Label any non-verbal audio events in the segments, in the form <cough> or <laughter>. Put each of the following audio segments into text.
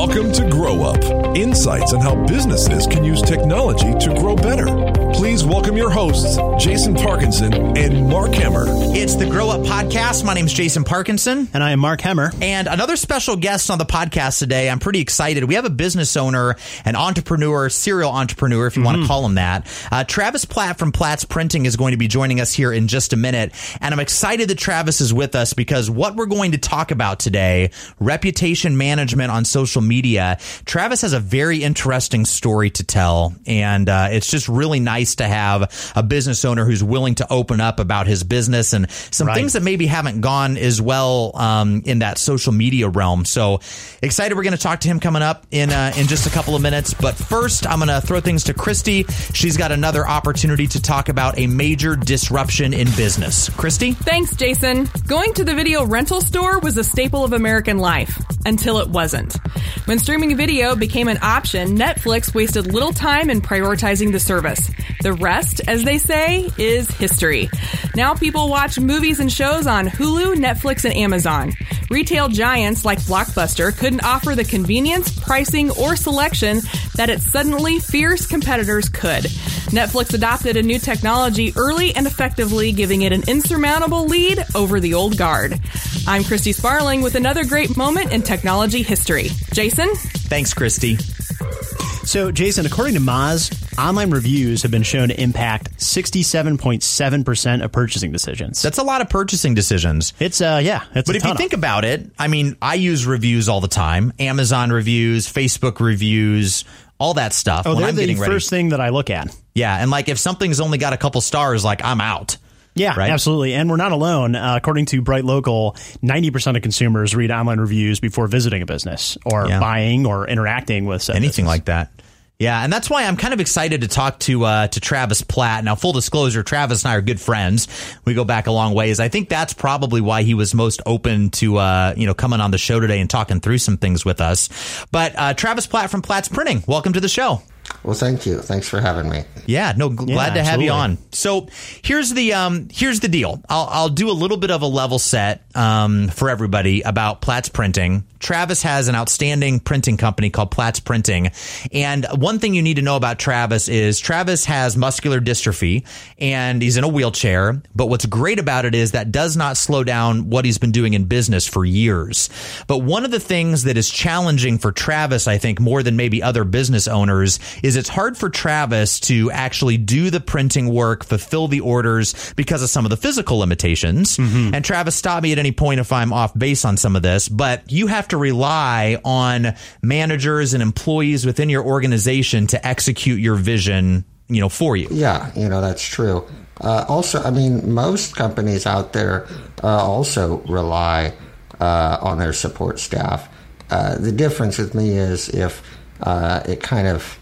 Welcome to Grow Up insights on how businesses can use technology to grow better. Please welcome your hosts, Jason Parkinson and Mark Hemmer. It's the Grow Up Podcast. My name is Jason Parkinson. And I am Mark Hemmer. And another special guest on the podcast today. I'm pretty excited. We have a business owner, an entrepreneur, serial entrepreneur, if you mm-hmm. want to call him that. Uh, Travis Platt from Platt's Printing is going to be joining us here in just a minute. And I'm excited that Travis is with us because what we're going to talk about today, reputation management on social media. Travis has a very interesting story to tell. And uh, it's just really nice nice to have a business owner who's willing to open up about his business and some right. things that maybe haven't gone as well um, in that social media realm. So excited. We're going to talk to him coming up in uh, in just a couple of minutes. But first, I'm going to throw things to Christy. She's got another opportunity to talk about a major disruption in business. Christy? Thanks, Jason. Going to the video rental store was a staple of American life until it wasn't. When streaming video became an option, Netflix wasted little time in prioritizing the service. The rest, as they say, is history. Now people watch movies and shows on Hulu, Netflix, and Amazon. Retail giants like Blockbuster couldn't offer the convenience, pricing, or selection that its suddenly fierce competitors could. Netflix adopted a new technology early and effectively, giving it an insurmountable lead over the old guard. I'm Christy Sparling with another great moment in technology history. Jason? Thanks, Christy. So, Jason, according to Moz, online reviews have been shown to impact 67.7% of purchasing decisions. That's a lot of purchasing decisions. It's, uh, yeah. It's but if you think about it, I mean, I use reviews all the time Amazon reviews, Facebook reviews, all that stuff. Oh, they're the first thing that I look at. Yeah. And like if something's only got a couple stars, like I'm out. Yeah, right? absolutely. And we're not alone. Uh, according to BrightLocal, 90% of consumers read online reviews before visiting a business or yeah. buying or interacting with anything business. like that. Yeah, and that's why I'm kind of excited to talk to uh, to Travis Platt. Now, full disclosure, Travis and I are good friends. We go back a long ways. I think that's probably why he was most open to uh, you know coming on the show today and talking through some things with us. But uh, Travis Platt from Platt's Printing, welcome to the show. Well, thank you. Thanks for having me. Yeah, no, glad yeah, to have you on. So here's the um, here's the deal. I'll, I'll do a little bit of a level set um, for everybody about Platt's Printing. Travis has an outstanding printing company called Platt's Printing, and one thing you need to know about Travis is Travis has muscular dystrophy and he's in a wheelchair. But what's great about it is that does not slow down what he's been doing in business for years. But one of the things that is challenging for Travis, I think, more than maybe other business owners is it's hard for Travis to actually do the printing work, fulfill the orders because of some of the physical limitations. Mm-hmm. And Travis, stop me at any point if I'm off base on some of this, but you have to rely on managers and employees within your organization to execute your vision, you know, for you. Yeah, you know, that's true. Uh, also, I mean, most companies out there uh, also rely uh, on their support staff. Uh, the difference with me is if uh, it kind of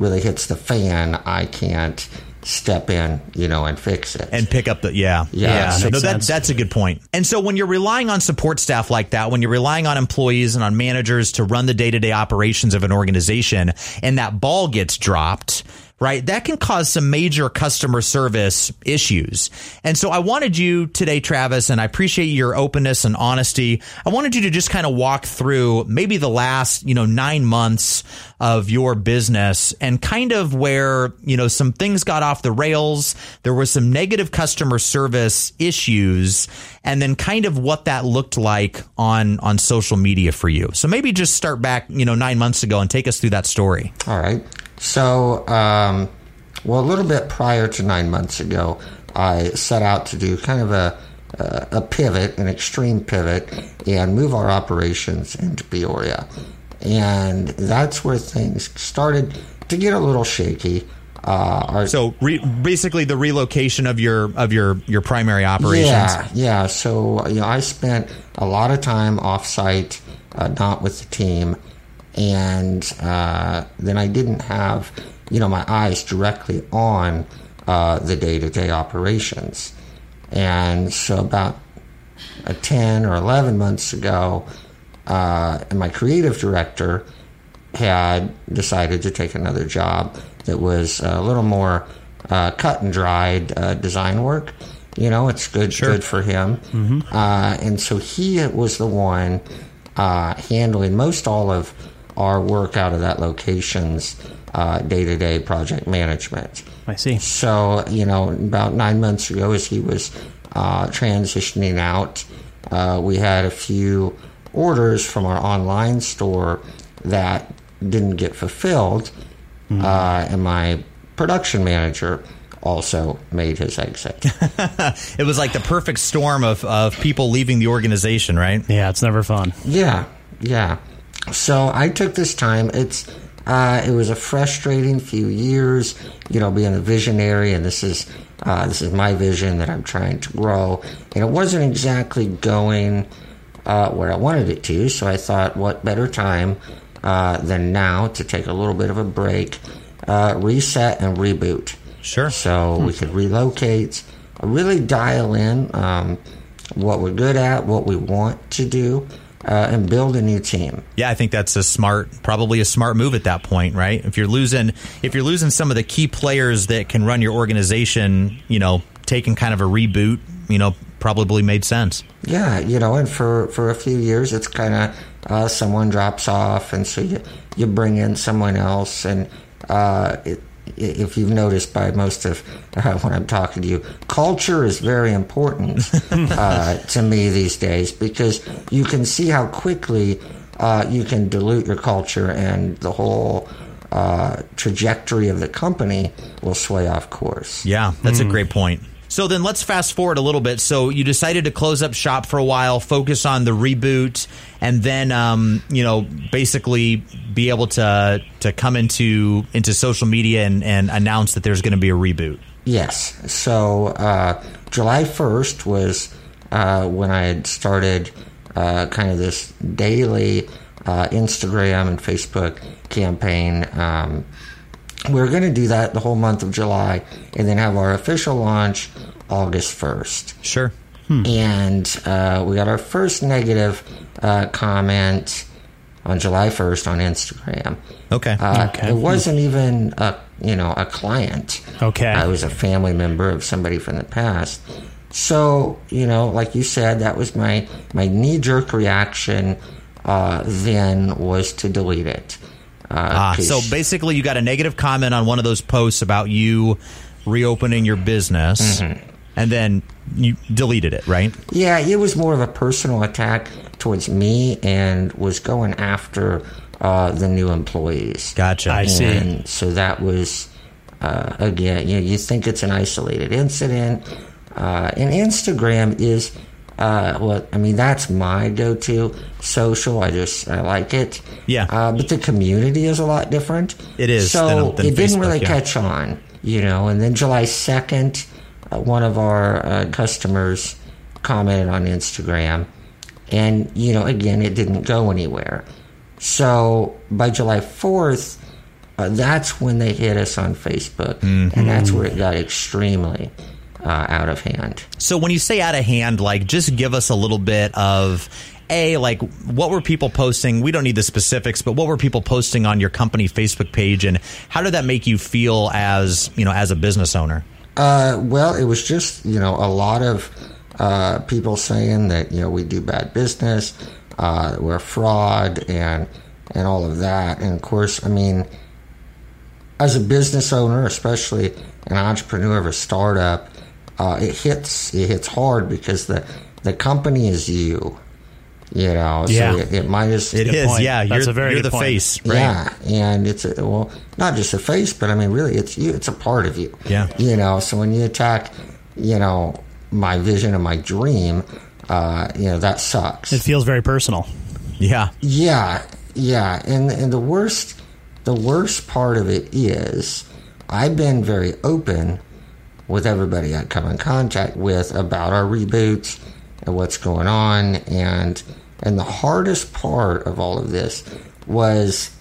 really hits the fan, I can't step in, you know, and fix it and pick up the yeah yeah. yeah. No, that, that's a good point. And so when you're relying on support staff like that, when you're relying on employees and on managers to run the day to day operations of an organization, and that ball gets dropped right? That can cause some major customer service issues. And so I wanted you today, Travis, and I appreciate your openness and honesty. I wanted you to just kind of walk through maybe the last, you know, nine months of your business and kind of where, you know, some things got off the rails. There were some negative customer service issues and then kind of what that looked like on, on social media for you. So maybe just start back, you know, nine months ago and take us through that story. All right. So, um, well, a little bit prior to nine months ago, I set out to do kind of a a pivot, an extreme pivot, and move our operations into Peoria. And that's where things started to get a little shaky. Uh, our, so re- basically, the relocation of your of your your primary operations. Yeah, yeah. So you know, I spent a lot of time offsite, uh, not with the team, and uh, then I didn't have, you know, my eyes directly on uh, the day-to-day operations. And so about a 10 or 11 months ago, uh, my creative director had decided to take another job that was a little more uh, cut and dried uh, design work. You know, it's good, sure. good for him. Mm-hmm. Uh, and so he was the one handling most all of our work out of that location's day to day project management. I see. So, you know, about nine months ago, as he was uh, transitioning out, uh, we had a few orders from our online store that didn't get fulfilled. Mm. Uh, and my production manager also made his exit. <laughs> it was like the perfect storm of, of people leaving the organization, right? Yeah, it's never fun. Yeah, yeah. So I took this time. It's uh, it was a frustrating few years, you know, being a visionary, and this is uh, this is my vision that I'm trying to grow, and it wasn't exactly going uh, where I wanted it to. So I thought, what better time uh, than now to take a little bit of a break, uh, reset, and reboot. Sure. So we could relocate, really dial in um, what we're good at, what we want to do, uh, and build a new team. Yeah, I think that's a smart, probably a smart move at that point, right? If you're losing, if you're losing some of the key players that can run your organization, you know, taking kind of a reboot, you know, probably made sense. Yeah, you know, and for for a few years, it's kind of uh, someone drops off, and so you you bring in someone else, and uh, it, if you've noticed by most of uh, <laughs> when I'm talking to you, culture is very important <laughs> uh, to me these days because you can see how quickly uh, you can dilute your culture and the whole uh, trajectory of the company will sway off course. Yeah, that's mm. a great point. So then let's fast forward a little bit. So you decided to close up shop for a while, focus on the reboot, and then um, you know basically be able to to come into into social media and, and announce that there's going to be a reboot. Yes. So uh, July first was uh, when I had started uh, kind of this daily uh, Instagram and Facebook campaign. Um, we are going to do that the whole month of July and then have our official launch August 1st. Sure. Hmm. And uh, we got our first negative uh, comment on July 1st on Instagram. Okay. Uh, okay. It wasn't even a you know a client. Okay. It was a family member of somebody from the past. So you know, like you said, that was my my knee jerk reaction. Uh, then was to delete it. Uh, ah, so basically, you got a negative comment on one of those posts about you reopening your business, mm-hmm. And then you deleted it, right? Yeah, it was more of a personal attack towards me, and was going after uh, the new employees. Gotcha. I and see. So that was uh, again, you know, you think it's an isolated incident, uh, and Instagram is. Uh, well, I mean, that's my go-to social. I just I like it. Yeah. Uh, but the community is a lot different. It is. So than, than it didn't really yeah. catch on, you know. And then July second, uh, one of our uh, customers commented on Instagram, and you know, again, it didn't go anywhere. So by July fourth, uh, that's when they hit us on Facebook, mm-hmm. and that's where it got extremely uh, out of hand. So when you say out of hand, like just give us a little bit of a like what were people posting? We don't need the specifics, but what were people posting on your company Facebook page, and how did that make you feel as you know as a business owner? Uh, well, it was just you know a lot of uh, people saying that you know we do bad business, uh, we're fraud, and and all of that. And of course, I mean, as a business owner, especially an entrepreneur of a startup, uh, it hits it hits hard because the the company is you. You know, yeah. so it, it might as it is. Point. Yeah, That's you're, a very you're the point. face. Right? Yeah, and it's a, well, not just a face, but I mean, really, it's you. It's a part of you. Yeah, you know. So when you attack, you know, my vision and my dream, uh, you know, that sucks. It feels very personal. Yeah, yeah, yeah. And and the worst, the worst part of it is, I've been very open with everybody I come in contact with about our reboots and what's going on. And and the hardest part of all of this was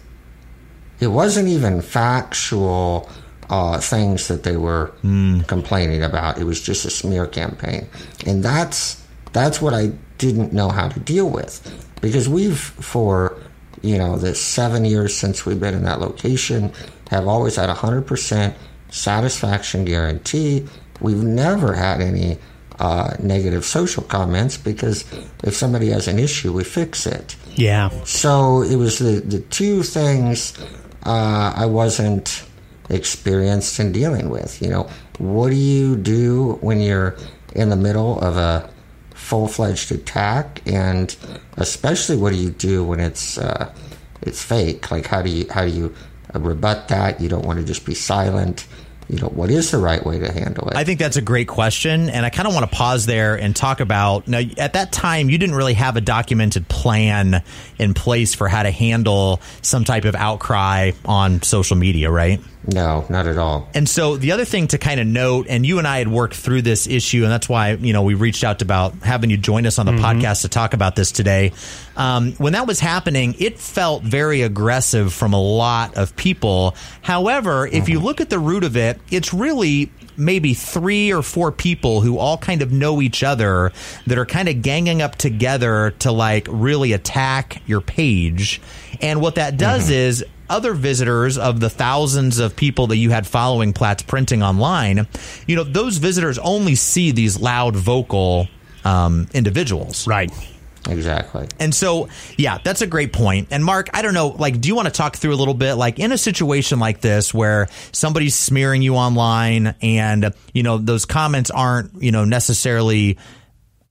it wasn't even factual uh, things that they were mm. complaining about. It was just a smear campaign, and that's that's what I didn't know how to deal with because we've for you know the seven years since we've been in that location have always had a hundred percent satisfaction guarantee. We've never had any uh, negative social comments because if somebody has an issue, we fix it. Yeah. So it was the, the two things uh, I wasn't experienced in dealing with. You know, what do you do when you're in the middle of a full fledged attack, and especially what do you do when it's uh, it's fake? Like how do you how do you rebut that? You don't want to just be silent you know, what is the right way to handle it? I think that's a great question. And I kind of want to pause there and talk about now, at that time, you didn't really have a documented plan in place for how to handle some type of outcry on social media, right? No, not at all. And so the other thing to kind of note, and you and I had worked through this issue, and that's why you know we reached out to about having you join us on the mm-hmm. podcast to talk about this today. Um, when that was happening, it felt very aggressive from a lot of people. However, mm-hmm. if you mm-hmm. look at the root of it, it's really maybe three or four people who all kind of know each other that are kind of ganging up together to like really attack your page. And what that does mm-hmm. is other visitors of the thousands of people that you had following Platts Printing online, you know, those visitors only see these loud vocal um, individuals. Right. Exactly. And so, yeah, that's a great point. And Mark, I don't know, like, do you want to talk through a little bit, like, in a situation like this where somebody's smearing you online and, you know, those comments aren't, you know, necessarily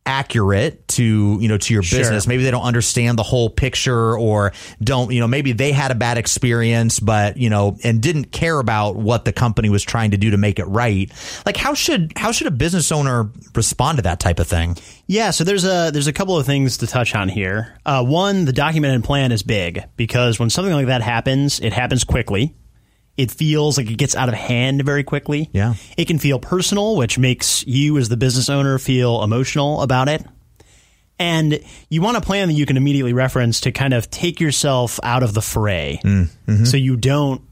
accurate to you know to your business. Maybe they don't understand the whole picture, or don't you know maybe they had a bad experience, but you know and didn't care about what the company was trying to do to make it right. Like how should how should a business owner respond to that type of thing? Yeah, so there's a there's a couple of things to touch on here. Uh, one, the documented plan is big because when something like that happens, it happens quickly. It feels like it gets out of hand very quickly. Yeah. It can feel personal, which makes you as the business owner feel emotional about it. And you want a plan that you can immediately reference to kind of take yourself out of the fray, mm, mm-hmm. so you don't,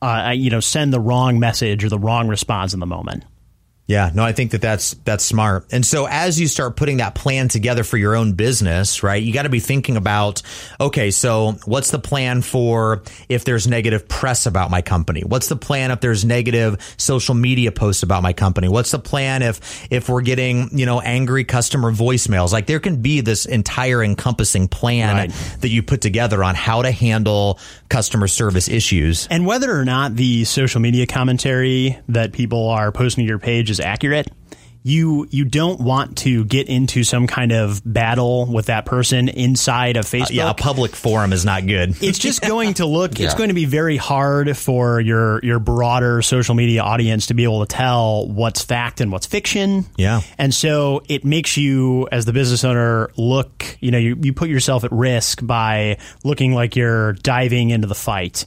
uh, you know, send the wrong message or the wrong response in the moment. Yeah, no, I think that that's that's smart. And so as you start putting that plan together for your own business, right? You got to be thinking about okay, so what's the plan for if there's negative press about my company? What's the plan if there's negative social media posts about my company? What's the plan if if we're getting, you know, angry customer voicemails? Like there can be this entire encompassing plan right. that you put together on how to handle customer service issues. And whether or not the social media commentary that people are posting to your page is accurate, you you don't want to get into some kind of battle with that person inside of Facebook. Uh, yeah, a public forum is not good. It's just going to look. yeah. It's going to be very hard for your your broader social media audience to be able to tell what's fact and what's fiction. Yeah, and so it makes you as the business owner look. You know, you you put yourself at risk by looking like you're diving into the fight.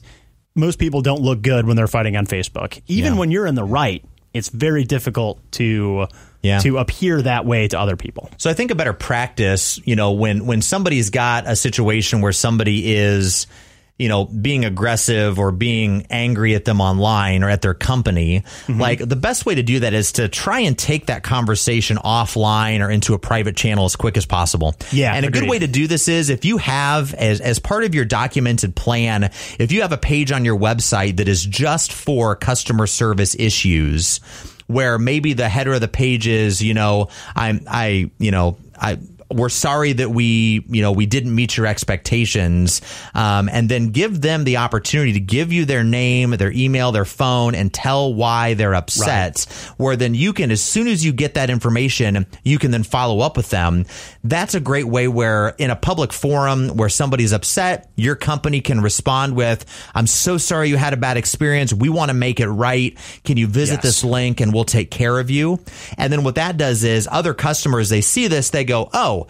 Most people don't look good when they're fighting on Facebook, even yeah. when you're in the right it's very difficult to yeah. to appear that way to other people. So I think a better practice, you know, when when somebody's got a situation where somebody is you know, being aggressive or being angry at them online or at their company. Mm-hmm. Like the best way to do that is to try and take that conversation offline or into a private channel as quick as possible. Yeah. And a good way to do this is if you have as, as part of your documented plan, if you have a page on your website that is just for customer service issues, where maybe the header of the page is, you know, I'm, I, you know, I, we're sorry that we, you know, we didn't meet your expectations. Um, and then give them the opportunity to give you their name, their email, their phone, and tell why they're upset. Right. Where then you can, as soon as you get that information, you can then follow up with them. That's a great way where in a public forum where somebody's upset, your company can respond with, I'm so sorry you had a bad experience. We want to make it right. Can you visit yes. this link and we'll take care of you? And then what that does is other customers, they see this, they go, Oh,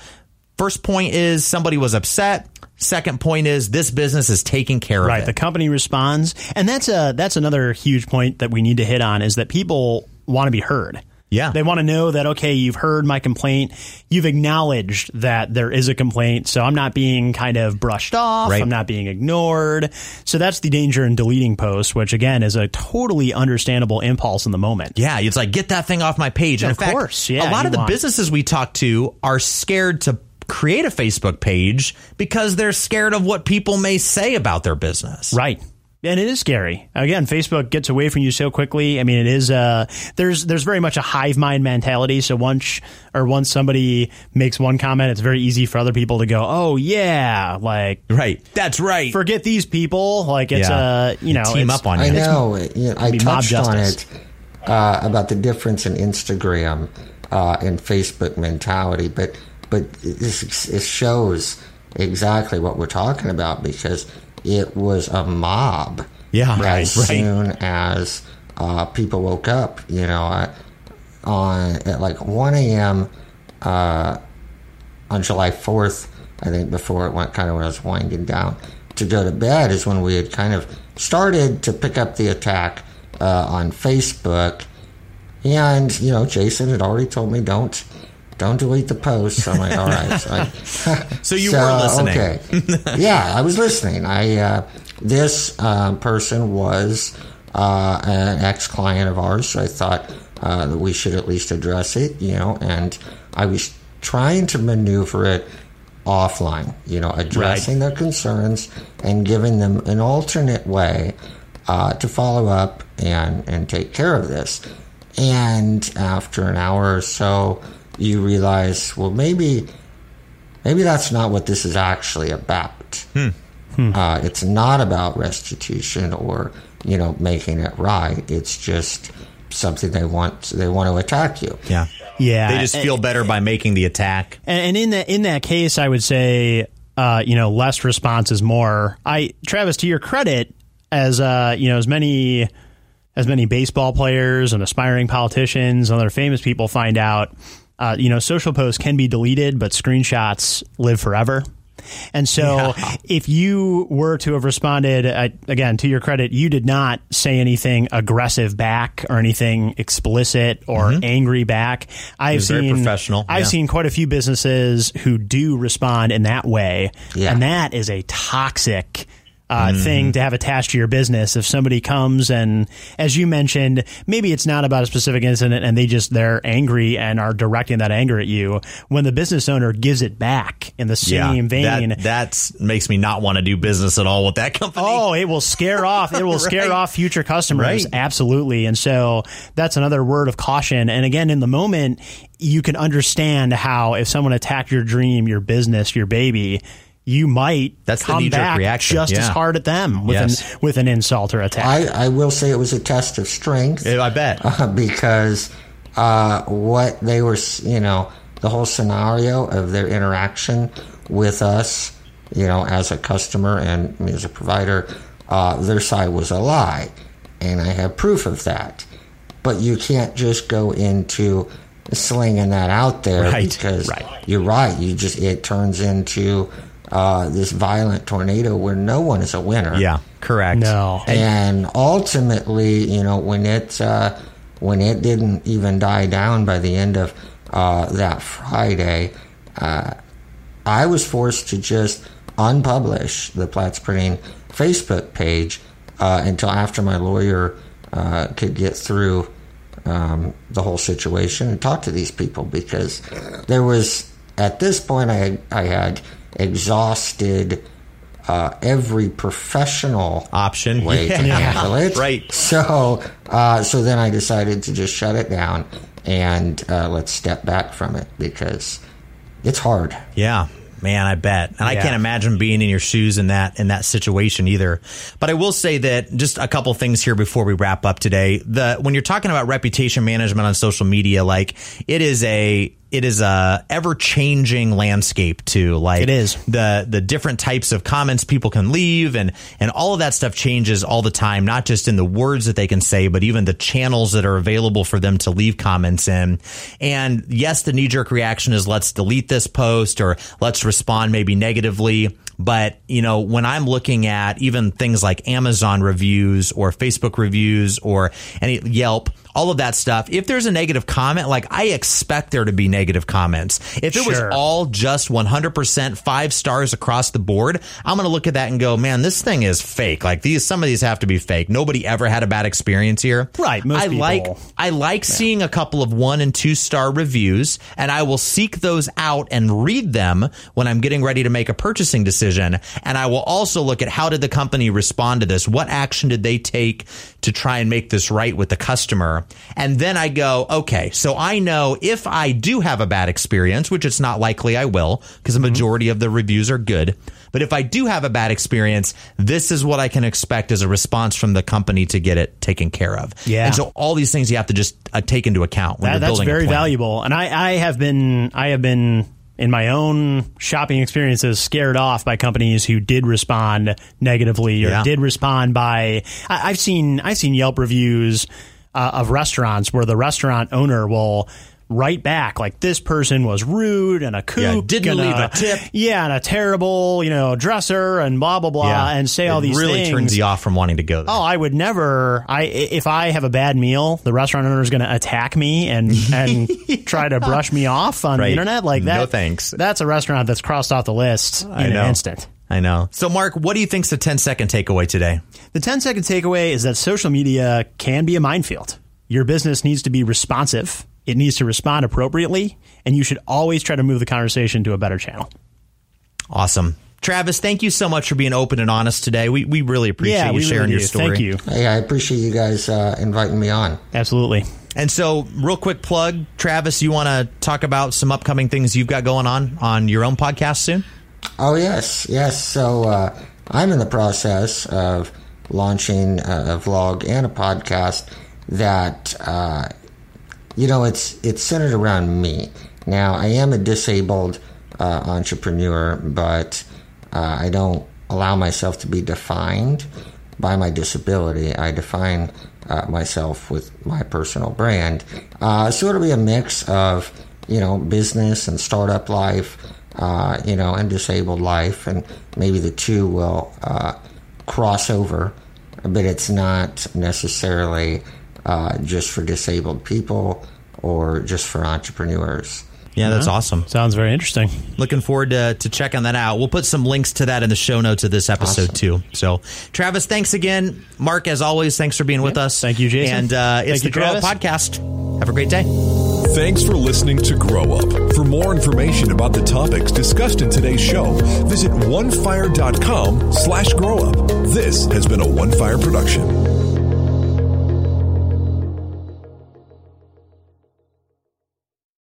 first point is somebody was upset. Second point is this business is taking care right, of it. Right. The company responds. And that's a that's another huge point that we need to hit on is that people want to be heard. Yeah. They want to know that, okay, you've heard my complaint. You've acknowledged that there is a complaint. So I'm not being kind of brushed off. Right. I'm not being ignored. So that's the danger in deleting posts, which again is a totally understandable impulse in the moment. Yeah. It's like, get that thing off my page. And of fact, course. Yeah, a lot of the want. businesses we talk to are scared to create a Facebook page because they're scared of what people may say about their business. Right. And it is scary. Again, Facebook gets away from you so quickly. I mean, it is uh there's there's very much a hive mind mentality. So once or once somebody makes one comment, it's very easy for other people to go, "Oh yeah, like right, that's right." Forget these people. Like it's Yeah. uh you know team up on you. I know. You know, I touched on it uh, about the difference in Instagram uh, and Facebook mentality, but but this it shows exactly what we're talking about because it was a mob. Yeah, as right, right. soon as uh, people woke up, you know, uh, on at like one a.m. Uh, on July fourth, I think before it went kind of when I was winding down to go to bed is when we had kind of started to pick up the attack uh, on Facebook, and you know, Jason had already told me don't. Don't delete the post. I'm like, all right. So, I, <laughs> So you were listening. Okay. <laughs> yeah, I was listening. I uh, this uh, person was uh, an ex-client of ours, so I thought uh, that we should at least address it. You know, and I was trying to maneuver it offline. You know, addressing their concerns and giving them an alternate way uh, to follow up and and take care of this. And after an hour or so, you realize, well, maybe maybe that's not what this is actually about. Uh, it's not about restitution or you know making it right. It's just something they want. They want to attack you. yeah, yeah. They just feel better by making the attack. And, and in that in that case, I would say, uh, you know, less response is more. I Travis, to your credit, as uh, you know, as many as many baseball players and aspiring politicians and other famous people find out, uh, you know, social posts can be deleted, but screenshots live forever. And so, if you were to have responded, uh, again, to your credit, you did not say anything aggressive back or anything explicit or angry back. I've seen professional, I've yeah. seen quite a few businesses who do respond in that way, Yeah. and that is a toxic. Uh, Mm-hmm. Thing to have attached to your business. If somebody comes and, as you mentioned, maybe it's not about a specific incident and they just they're angry and are directing that anger at you. When the business owner gives it back in the same vein, that that's makes me not want to do business at all with that company. Oh, it will scare <laughs> off. It will scare Right. off future customers. Right. Absolutely. And so that's another word of caution. And again, in the moment, you can understand how if someone attacked your dream, your business, your baby, you might That's the come back reaction. just as hard at them with Yes. an with an insult or attack. I, I will say it was a test of strength. I bet. uh, because uh, what they were, you know, the whole scenario of their interaction with us, you know, as a customer and me as a provider, uh, their side was a lie. And I have proof of that. But you can't just go into slinging that out there Right, because right. you're right. You just, it turns into uh, this violent tornado where no one is a winner. yeah, correct. no. And ultimately, you know, when it uh, when it didn't even die down by the end of uh, that Friday, uh, I was forced to just unpublish the Platts Printing Facebook page uh, until after my lawyer uh, could get through um, the whole situation and talk to these people because there was at this point I I had exhausted uh, every professional Option. way to <laughs> handle it. Right. So, uh, so then I decided to just shut it down and uh, let's step back from it because it's hard. Yeah. Man, I bet. And I can't imagine being in your shoes in that in that situation either. But I will say that just a couple things here before we wrap up today. The when you're talking about reputation management on social media, like it is a it is a ever changing landscape too. Like It is. the the different types of comments people can leave and and all of that stuff changes all the time not just in the words that they can say but even the channels that are available for them to leave comments in and yes the knee jerk reaction is let's delete this post or let's respond maybe negatively but you know when i'm looking at even things like amazon reviews or facebook reviews or any yelp all of that stuff if there's a negative comment like i expect there to be negative comments if it was Sure. all all just 100% five stars across the board, I'm going to look at that and go, man, this thing is fake. Like these, some of these have to be fake. Nobody ever had a bad experience here. Right, I people- like, I like seeing a couple of one and two star reviews and I will seek those out and read them when I'm getting ready to make a purchasing decision. And I will also look at how did the company respond to this? What action did they take to try and make this right with the customer? And then I go, okay, so I know if I do have a bad experience, which it's not likely I will, because the mm-hmm. majority of the reviews are good. But if I do have a bad experience, this is what I can expect as a response from the company to get it taken care of. Yeah. And so all these things you have to just uh, take into account when that, you're building. That's very valuable. And I, I have been, I have been in my own shopping experiences scared off by companies who did respond negatively or yeah. did respond by I, have seen I've seen Yelp reviews uh, of restaurants where the restaurant owner will right back like this person was rude and a kook yeah, didn't leave a, a, tip yeah and a terrible you know dresser and blah blah blah yeah. and say it all these really things. turns you off from wanting to go there. oh i would never i if i have a bad meal the restaurant owner is going to attack me and and <laughs> try to brush me off on right. the internet like that no thanks that's a restaurant that's crossed off the list in know. an instant I know. So, Mark, what do you think's the 10 second takeaway today? The 10 second takeaway is that social media can be a minefield. Your business needs to be responsive it needs to respond appropriately, and you should always try to move the conversation to a better channel. Awesome. Travis, thank you so much for being open and honest today. We, we really appreciate yeah, you sharing really your story. Thank you. Hey, I appreciate you guys uh, inviting me on. Absolutely. And so, real quick plug, Travis, you want to talk about some upcoming things you've got going on on your own podcast soon? Oh, yes. Yes. So, uh, I'm in the process of launching a, vlog and a podcast that uh, you know, it's it's centered around me. Now, I am a disabled uh, entrepreneur, but uh, I don't allow myself to be defined by my disability. I define uh, myself with my personal brand. Uh, so it'll be a mix of, you know, business and startup life, uh, you know, and disabled life, and maybe the two will uh, cross over, but it's not necessarily uh, just for disabled people or just for entrepreneurs. Yeah, that's awesome. Sounds very interesting. Looking forward to, to checking that out. We'll put some links to that in the show notes of this episode awesome. too. So, Travis, thanks again. Mark, as always, thanks for being with us. Thank you, Jason. And uh, it's Thank the Grow Up Podcast. Have a great day. Thanks for listening to Grow Up. For more information about the topics discussed in today's show, visit onefire.com slash grow up. This has been a OneFire production.